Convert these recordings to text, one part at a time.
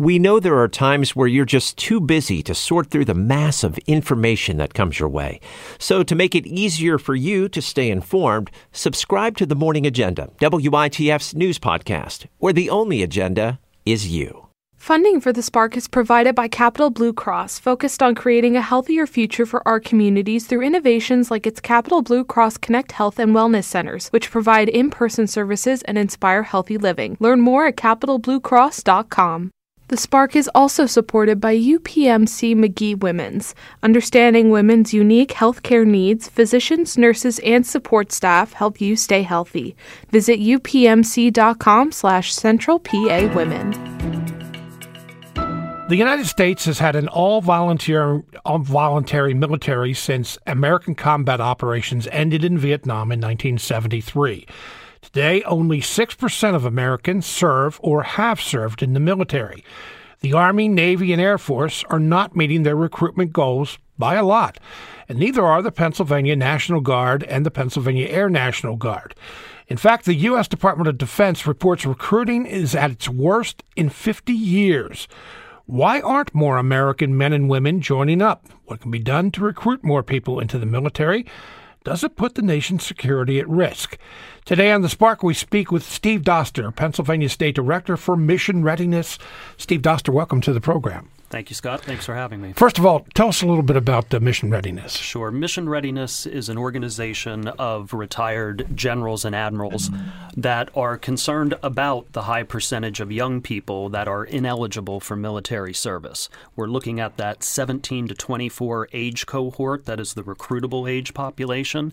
We know there are times where you're just too busy to sort through the mass of information that comes your way. So, to make it easier for you to stay informed, subscribe to the Morning Agenda, WITF's news podcast, where the only agenda is you. Funding for the Spark is provided by Capital Blue Cross, focused on creating a healthier future for our communities through innovations like its Capital Blue Cross Connect Health and Wellness Centers, which provide in person services and inspire healthy living. Learn more at capitalbluecross.com. The Spark is also supported by UPMC Magee Women's. Understanding women's unique healthcare needs, physicians, nurses, and support staff help you stay healthy. Visit upmc.com slash central PA women. The United States has had an all volunteer, all voluntary military since American combat operations ended in Vietnam in 1973. Today, only 6% of Americans serve or have served in the military. The Army, Navy, and Air Force are not meeting their recruitment goals by a lot, and neither are the Pennsylvania National Guard and the Pennsylvania Air National Guard. In fact, the U.S. Department of Defense reports recruiting is at its worst in 50 years. Why aren't more American men and women joining up? What can be done to recruit more people into the military? Does it put the nation's security at risk? Today on The Spark, we speak with Steve Doster, Pennsylvania State Director for Mission Readiness. Steve Doster, welcome to the program. Thank you, Scott. Thanks for having me. First of all, tell us a little bit about uh, Mission Readiness. Sure. Mission Readiness is an organization of retired generals and admirals that are concerned about the high percentage of young people that are ineligible for military service. We're looking at that 17 to 24 age cohort, that is the recruitable age population,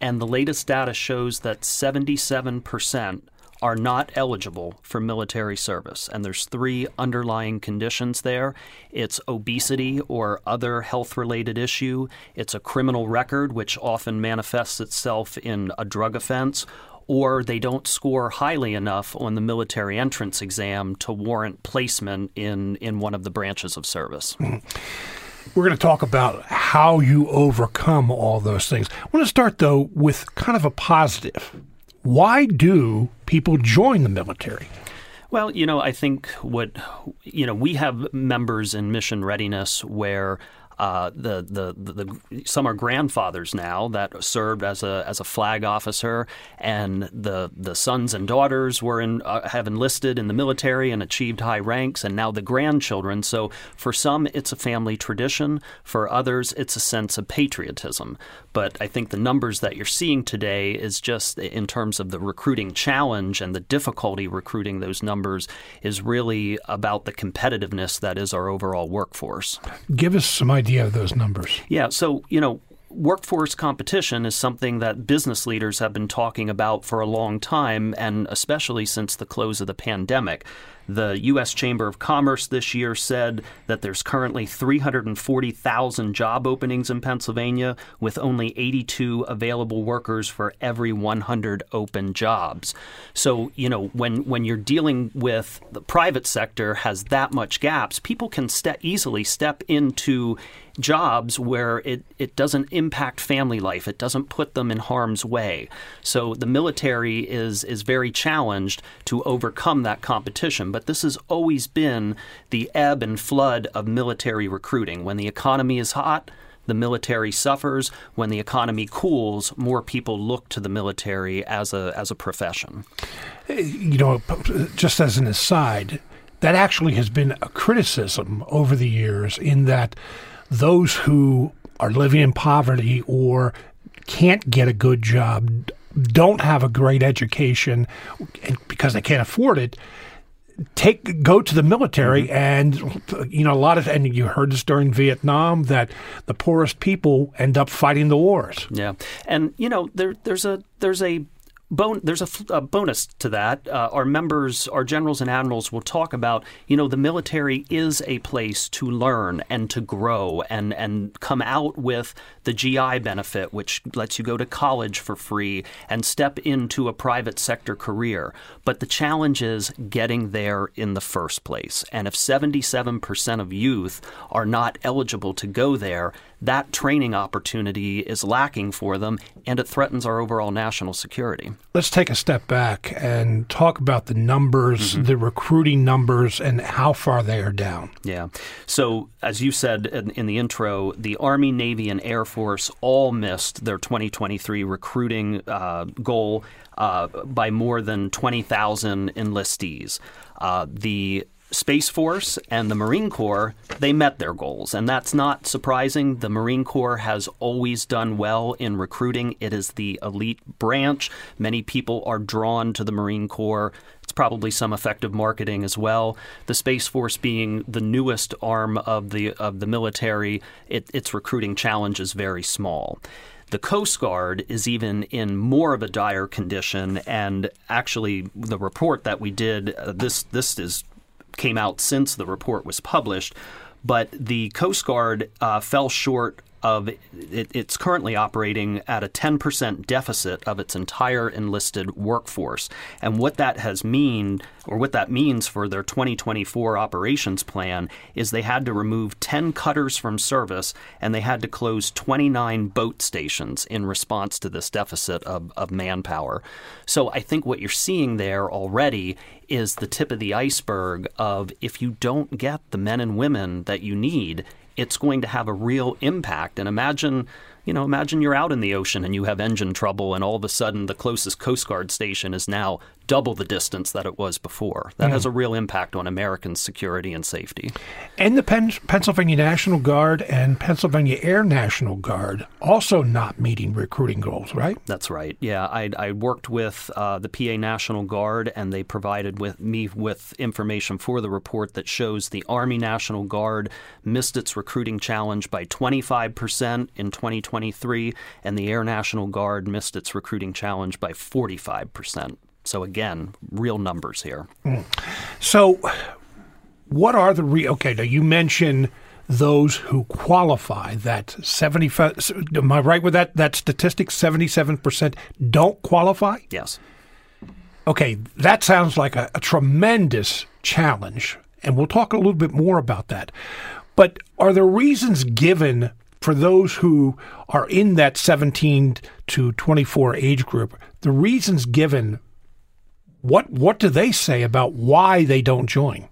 and the latest data shows that 77 percent are not eligible for military service. And there's three underlying conditions there it's obesity or other health related issue, it's a criminal record, which often manifests itself in a drug offense. Or they don't score highly enough on the military entrance exam to warrant placement in, in one of the branches of service. We're going to talk about how you overcome all those things. I want to start, though, with kind of a positive why do people join the military? Well, you know, I think what, you know, we have members in mission readiness where uh, the, the, the, some are grandfathers now that served as a as a flag officer, and the the sons and daughters were in uh, have enlisted in the military and achieved high ranks, and now the grandchildren. So for some, it's a family tradition. For others, it's a sense of patriotism. But I think the numbers that you're seeing today is just in terms of the recruiting challenge and the difficulty recruiting those numbers is really about the competitiveness that is our overall workforce. Give us some idea of those numbers. Yeah, so, you know, workforce competition is something that business leaders have been talking about for a long time, and especially since the close of the pandemic. The U.S. Chamber of Commerce this year said that there's currently 340,000 job openings in Pennsylvania, with only 82 available workers for every 100 open jobs. So, you know, when, when you're dealing with the private sector has that much gaps, people can ste- easily step into jobs where it, it doesn't impact family life. It doesn't put them in harm's way. So the military is is very challenged to overcome that competition. But this has always been the ebb and flood of military recruiting. When the economy is hot, the military suffers. When the economy cools, more people look to the military as a as a profession. Eh, you know, just as an aside, that actually has been a criticism over the years in that those who are living in poverty or can't get a good job, don't have a great education because they can't afford it, take go to the military mm-hmm. and you know a lot of and you heard this during Vietnam that the poorest people end up fighting the wars. Yeah. And you know there there's a there's a Bon- there's a, a, bonus to that. Uh, our members, our generals and admirals, will talk about. You know, the military is a place to learn and to grow and and come out with the GI benefit, which lets you go to college for free and step into a private sector career. But the challenge is getting there in the first place. And if 77% of youth are not eligible to go there, that training opportunity is lacking for them, and it threatens our overall national security. Let's take a step back and talk about the numbers, mm-hmm. the recruiting numbers, and how far they are down. Yeah. So, as you said in, in the intro, the Army, Navy, and Air Force all missed their 2023 recruiting uh, goal uh, by more than 20,000 enlistees. Uh, the Space Force and the Marine Corps, they met their goals. And that's not surprising. The Marine Corps has always done well in recruiting. It is the elite branch. Many people are drawn to the Marine Corps. It's probably some effective marketing as well. The Space Force being the newest arm of the of the military, it, its recruiting challenge is very small. The Coast Guard is even in more of a dire condition, and actually, the report that we did uh, this this is came out since the report was published. But the Coast Guard uh, fell short of it, it's currently operating at a 10% deficit of its entire enlisted workforce. And what that has mean or what that means for their 2024 operations plan is they had to remove 10 cutters from service and they had to close 29 boat stations in response to this deficit of, of manpower. So I think what you're seeing there already is the tip of the iceberg of if you don't get the men and women that you need, it's going to have a real impact. And imagine you know, imagine you're out in the ocean and you have engine trouble, and all of a sudden the closest Coast Guard station is now double the distance that it was before. That mm. has a real impact on American security and safety. And the Pen- Pennsylvania National Guard and Pennsylvania Air National Guard also not meeting recruiting goals, right? That's right. Yeah, I, I worked with uh, the PA National Guard, and they provided with me with information for the report that shows the Army National Guard missed its recruiting challenge by 25 percent in 2023, and the Air National Guard missed its recruiting challenge by 45%. So, again, real numbers here. So, what are the re? Okay, now you mentioned those who qualify. That seventy-five. Am I right with that? That statistic, seventy-seven percent don't qualify. Yes. Okay, that sounds like a, a tremendous challenge, and we'll talk a little bit more about that. But are there reasons given for those who are in that 17 to 24 age group, the reasons given, what what do they say about why they don't join?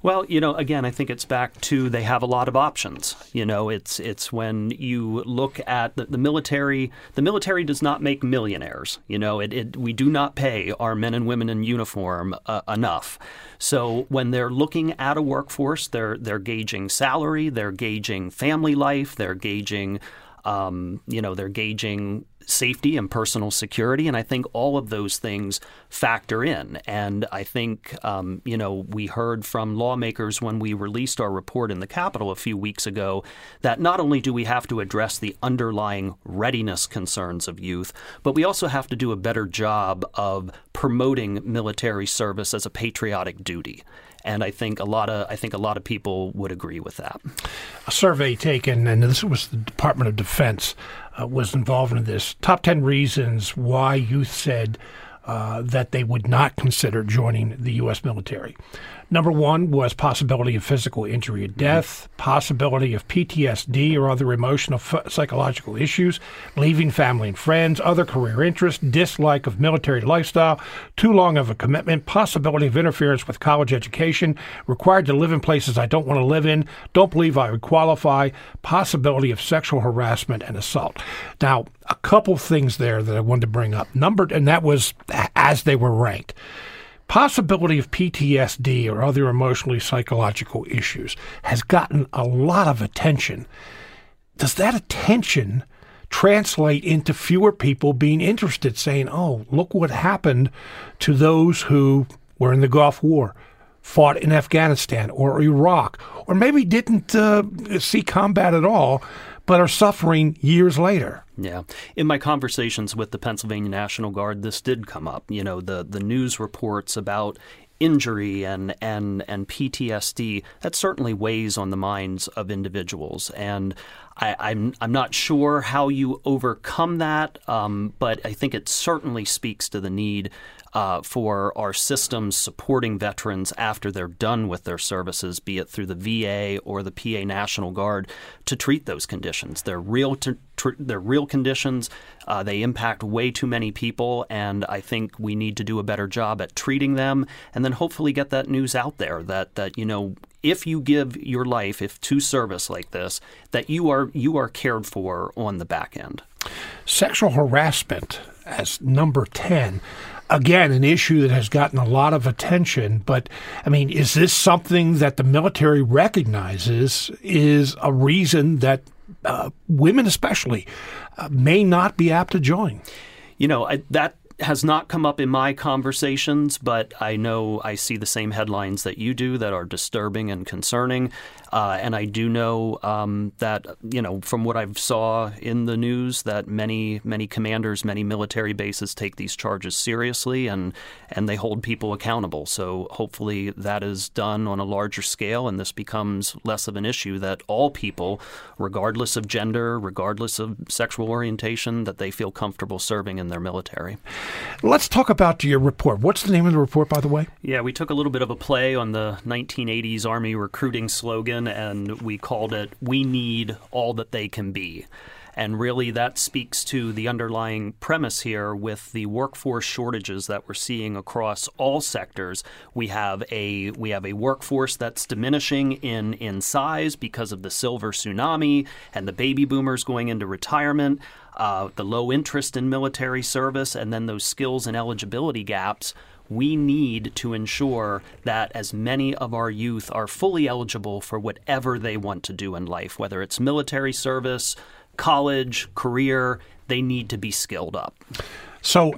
Well, you know, again, I think it's back to they have a lot of options. You know, it's it's when you look at the, the military. The military does not make millionaires. You know, it, it we do not pay our men and women in uniform uh, enough. So when they're looking at a workforce, they're they're gauging salary, they're gauging family life, they're gauging um, you know, they're gauging safety and personal security. And I think all of those things factor in. And I think, um, you know, we heard from lawmakers when we released our report in the Capitol a few weeks ago that not only do we have to address the underlying readiness concerns of youth, but we also have to do a better job of promoting military service as a patriotic duty and I think a lot of I think a lot of people would agree with that. A survey taken, and this was the Department of Defense uh, was involved in this. Top ten reasons why youth said uh, that they would not consider joining the U.S. military. Number one was possibility of physical injury or death, possibility of PTSD or other emotional psychological issues, leaving family and friends, other career interests, dislike of military lifestyle, too long of a commitment, possibility of interference with college education, required to live in places I don't want to live in, don't believe I would qualify, possibility of sexual harassment and assault. Now, a couple things there that I wanted to bring up. Numbered, and that was as they were ranked possibility of PTSD or other emotionally psychological issues has gotten a lot of attention. Does that attention translate into fewer people being interested, saying, oh, look what happened to those who were in the Gulf War? Fought in Afghanistan or Iraq, or maybe didn't uh, see combat at all, but are suffering years later. Yeah. In my conversations with the Pennsylvania National Guard, this did come up. You know, the, the news reports about injury and, and, and PTSD, that certainly weighs on the minds of individuals. And I, am I'm, I'm not sure how you overcome that, um, but I think it certainly speaks to the need uh, for our systems supporting veterans after they're done with their services, be it through the VA or the PA National Guard, to treat those conditions. They're real, tr- they're real conditions. Uh, they impact way too many people, and I think we need to do a better job at treating them, and then hopefully get that news out there that that you know if you give your life if to service like this that you are you are cared for on the back end sexual harassment as number 10 again an issue that has gotten a lot of attention but i mean is this something that the military recognizes is a reason that uh, women especially uh, may not be apt to join you know I, that has not come up in my conversations, but I know I see the same headlines that you do that are disturbing and concerning. Uh, and I do know um, that, you know, from what I've saw in the news, that many, many commanders, many military bases take these charges seriously and, and they hold people accountable. So hopefully that is done on a larger scale and this becomes less of an issue that all people, regardless of gender, regardless of sexual orientation, that they feel comfortable serving in their military. Let's talk about your report. What's the name of the report, by the way? Yeah, we took a little bit of a play on the 1980s Army recruiting slogan, and we called it We Need All That They Can Be. And really, that speaks to the underlying premise here with the workforce shortages that we're seeing across all sectors. We have a we have a workforce that's diminishing in in size because of the silver tsunami and the baby boomers going into retirement uh, the low interest in military service, and then those skills and eligibility gaps, we need to ensure that as many of our youth are fully eligible for whatever they want to do in life, whether it's military service, college, career, they need to be skilled up. So,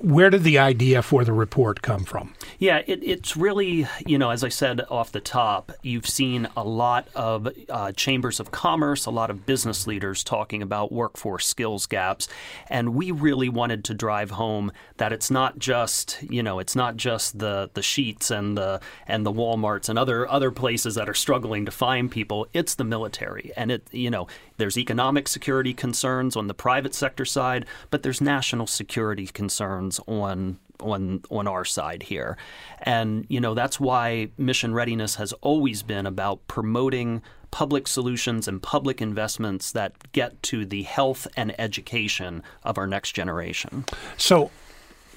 where did the idea for the report come from? Yeah, it, it's really, you know, as I said off the top, you've seen a lot of uh, chambers of commerce, a lot of business leaders talking about workforce skills gaps. And we really wanted to drive home that it's not just, you know, it's not just the, the Sheetz and the, and the Walmarts and other, other places that are struggling to find people. It's the military. And it, you know, there's economic security concerns on the private sector side, but there's national security concerns on on on our side here. And you know, that's why mission readiness has always been about promoting public solutions and public investments that get to the health and education of our next generation. So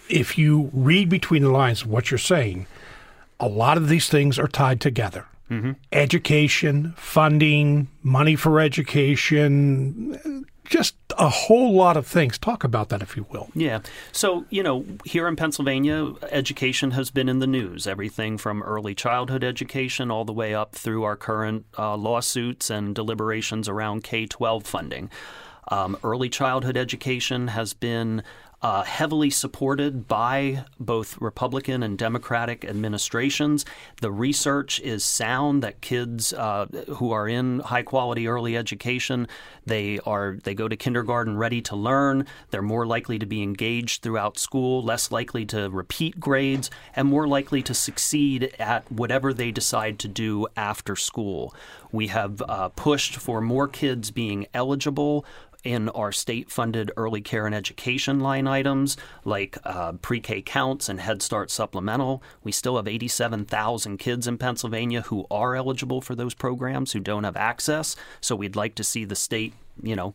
if you read between the lines of what you're saying, a lot of these things are tied together. Mm-hmm. Education, funding, money for education, just a whole lot of things. Talk about that, if you will. Yeah. So, you know, here in Pennsylvania, education has been in the news. Everything from early childhood education all the way up through our current uh, lawsuits and deliberations around K 12 funding. Um, early childhood education has been uh, heavily supported by both Republican and Democratic administrations. The research is sound that kids uh, who are in high quality early education they are they go to kindergarten ready to learn. They're more likely to be engaged throughout school, less likely to repeat grades, and more likely to succeed at whatever they decide to do after school. We have uh, pushed for more kids being eligible in our state funded early care and education line items like uh, pre K counts and Head Start supplemental. We still have 87,000 kids in Pennsylvania who are eligible for those programs who don't have access. So we'd like to see the state, you know,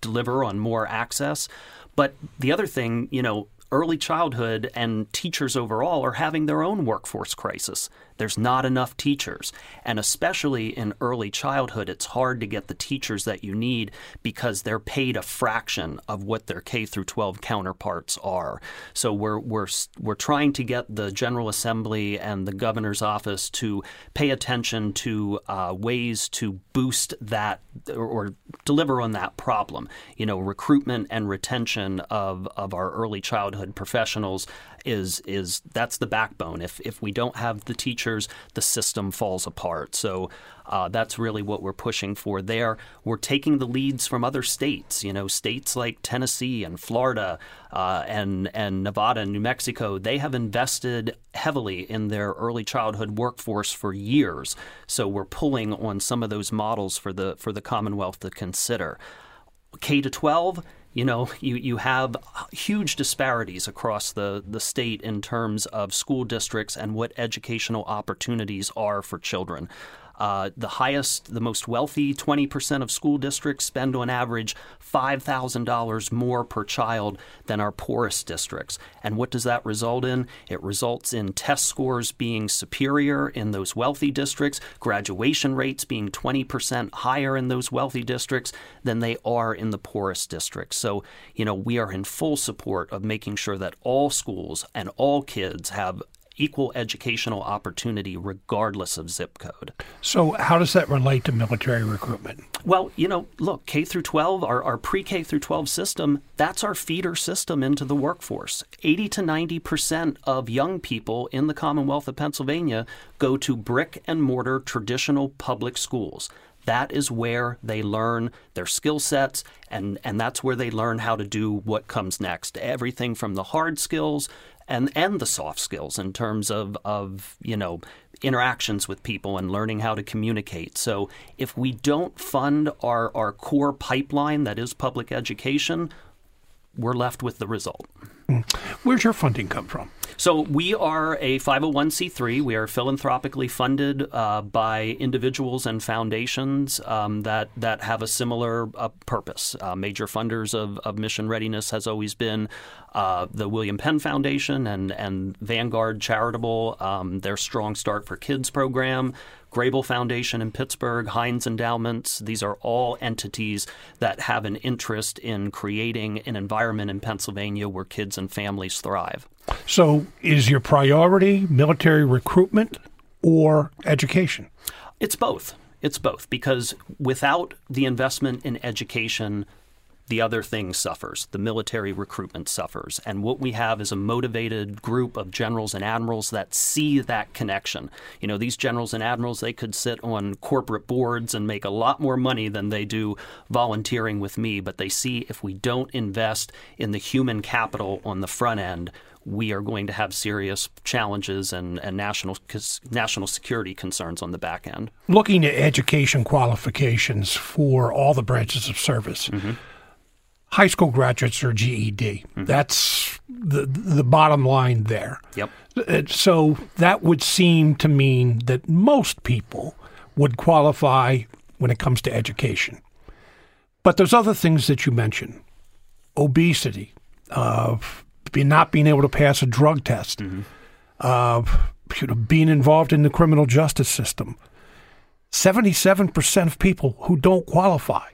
deliver on more access. But the other thing, you know, early childhood and teachers overall are having their own workforce crisis. There's not enough teachers. And especially in early childhood, it's hard to get the teachers that you need because they're paid a fraction of what their K through 12 counterparts are. So we're, we're, we're trying to get the General Assembly and the governor's office to pay attention to uh, ways to boost that or, or deliver on that problem. You know, recruitment and retention of, of our early childhood professionals is is that's the backbone. If if we don't have the teachers, the system falls apart. So uh, that's really what we're pushing for there. We're taking the leads from other states. You know, states like Tennessee and Florida uh, and and Nevada and New Mexico. They have invested heavily in their early childhood workforce for years. So we're pulling on some of those models for the for the Commonwealth to consider. K to 12 you know, you, you have huge disparities across the, the state in terms of school districts and what educational opportunities are for children. Uh, the highest, the most wealthy 20% of school districts spend on average $5,000 more per child than our poorest districts. And what does that result in? It results in test scores being superior in those wealthy districts, graduation rates being 20% higher in those wealthy districts than they are in the poorest districts. So, you know, we are in full support of making sure that all schools and all kids have equal educational opportunity regardless of zip code. So, how does that relate to military recruitment? Well, you know, look, K through 12, our, our pre K through 12 system, that's our feeder system into the workforce. 80 to 90% of young people in the Commonwealth of Pennsylvania go to brick and mortar traditional public schools. That is where they learn their skill sets, and, and that's where they learn how to do what comes next. Everything from the hard skills and and the soft skills in terms of of you know interactions with people and learning how to communicate. So if we don't fund our our core pipeline that is public education, we're left with the result. Where's your funding come from? So we are a 501c3. We are philanthropically funded uh, by individuals and foundations um, that that have a similar uh, purpose. Uh, major funders of, of mission readiness has always been uh, the William Penn Foundation and and Vanguard Charitable. Um, their Strong Start for Kids program. Grable Foundation in Pittsburgh, Heinz Endowments. These are all entities that have an interest in creating an environment in Pennsylvania where kids and families thrive. So, is your priority military recruitment or education? It's both. It's both because without the investment in education, the other thing suffers. The military recruitment suffers. And what we have is a motivated group of generals and admirals that see that connection. You know, these generals and admirals, they could sit on corporate boards and make a lot more money than they do volunteering with me, but they see if we don't invest in the human capital on the front end, we are going to have serious challenges and, and national national security concerns on the back end. Looking at education qualifications for all the branches of service, mm-hmm high school graduates or GED. Mm-hmm. That's the the bottom line there. Yep. Uh, so that would seem to mean that most people would qualify when it comes to education. But there's other things that you mentioned: obesity, uh, not being able to pass a drug test, mm-hmm. uh, you know, being involved in the criminal justice system. Seventy-seven percent of people who don't qualify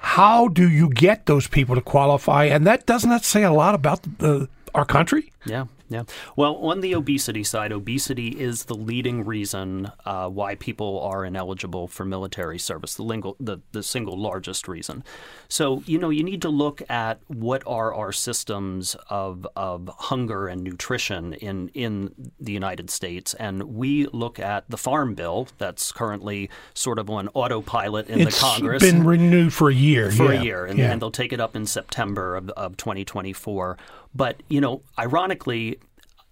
how do you get those people to qualify? And that doesn't say a lot about the, our country? Yeah, yeah. Well, on the obesity side, obesity is the leading reason uh, why people are ineligible for military service, the, lingual, the, the single largest reason. So, you know, you need to look at what are our systems of, of hunger and nutrition in, in the United States. And we look at the Farm Bill that's currently sort of on autopilot in it's the Congress. It's been renewed for a year. For yeah. a year. And, yeah. and they'll take it up in September of, of 2024. But, you know, ironically,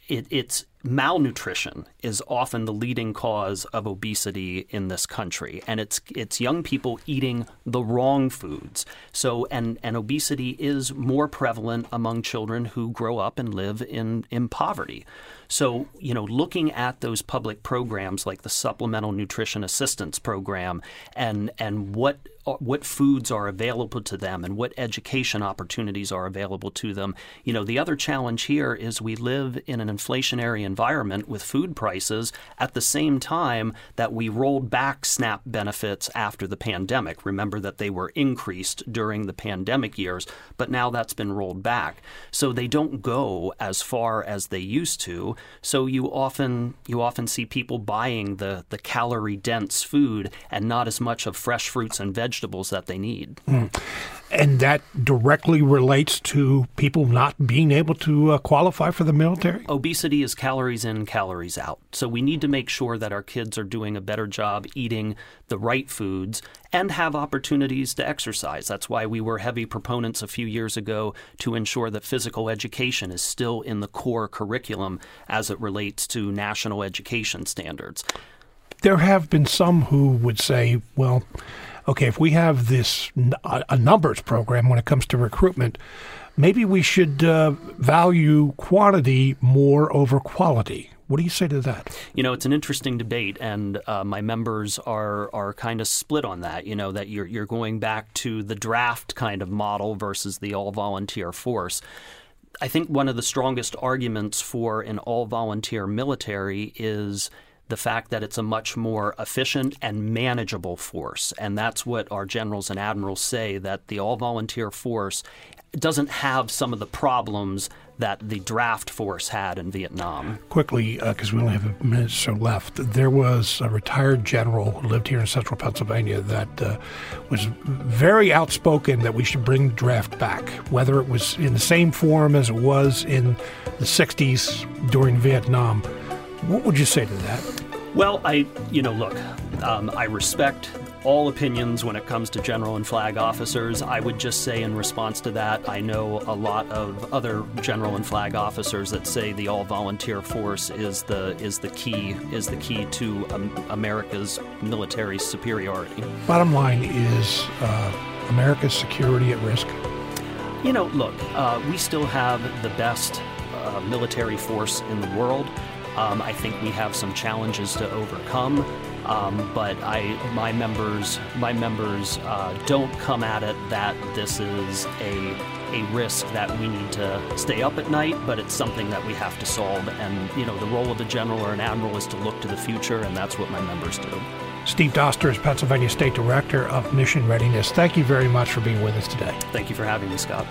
it, it's malnutrition is often the leading cause of obesity in this country. And it's it's young people eating the wrong foods. So and and obesity is more prevalent among children who grow up and live in in poverty. So, you know, looking at those public programs like the Supplemental Nutrition Assistance Program and and what what foods are available to them and what education opportunities are available to them. You know, the other challenge here is we live in an inflationary environment with food prices at the same time that we rolled back SNAP benefits after the pandemic. Remember that they were increased during the pandemic years, but now that's been rolled back. So they don't go as far as they used to. So you often you often see people buying the the calorie dense food and not as much of fresh fruits and vegetables that they need. Mm. And that directly relates to people not being able to uh, qualify for the military? Obesity is calories in, calories out. So we need to make sure that our kids are doing a better job eating the right foods and have opportunities to exercise. That's why we were heavy proponents a few years ago to ensure that physical education is still in the core curriculum as it relates to national education standards. There have been some who would say, well, okay, if we have this a numbers program when it comes to recruitment, maybe we should uh, value quantity more over quality. What do you say to that? You know, it's an interesting debate, and uh, my members are are kind of split on that. You know, that you're you're going back to the draft kind of model versus the all volunteer force. I think one of the strongest arguments for an all volunteer military is the fact that it's a much more efficient and manageable force. And that's what our generals and admirals say that the all volunteer force doesn't have some of the problems that the draft force had in Vietnam. Quickly, because uh, we only have a minute or so left, there was a retired general who lived here in central Pennsylvania that uh, was very outspoken that we should bring the draft back, whether it was in the same form as it was in the 60s during Vietnam. What would you say to that? Well, I, you know, look, um, I respect all opinions when it comes to general and flag officers. I would just say, in response to that, I know a lot of other general and flag officers that say the all-volunteer force is the is the key is the key to um, America's military superiority. Bottom line is uh, America's security at risk. You know, look, uh, we still have the best uh, military force in the world. Um, I think we have some challenges to overcome. Um, but I, my members, my members uh, don't come at it that this is a a risk that we need to stay up at night, but it's something that we have to solve. And you know, the role of a general or an admiral is to look to the future, and that's what my members do. Steve Doster is Pennsylvania State Director of Mission Readiness. Thank you very much for being with us today. Thank you for having me, Scott.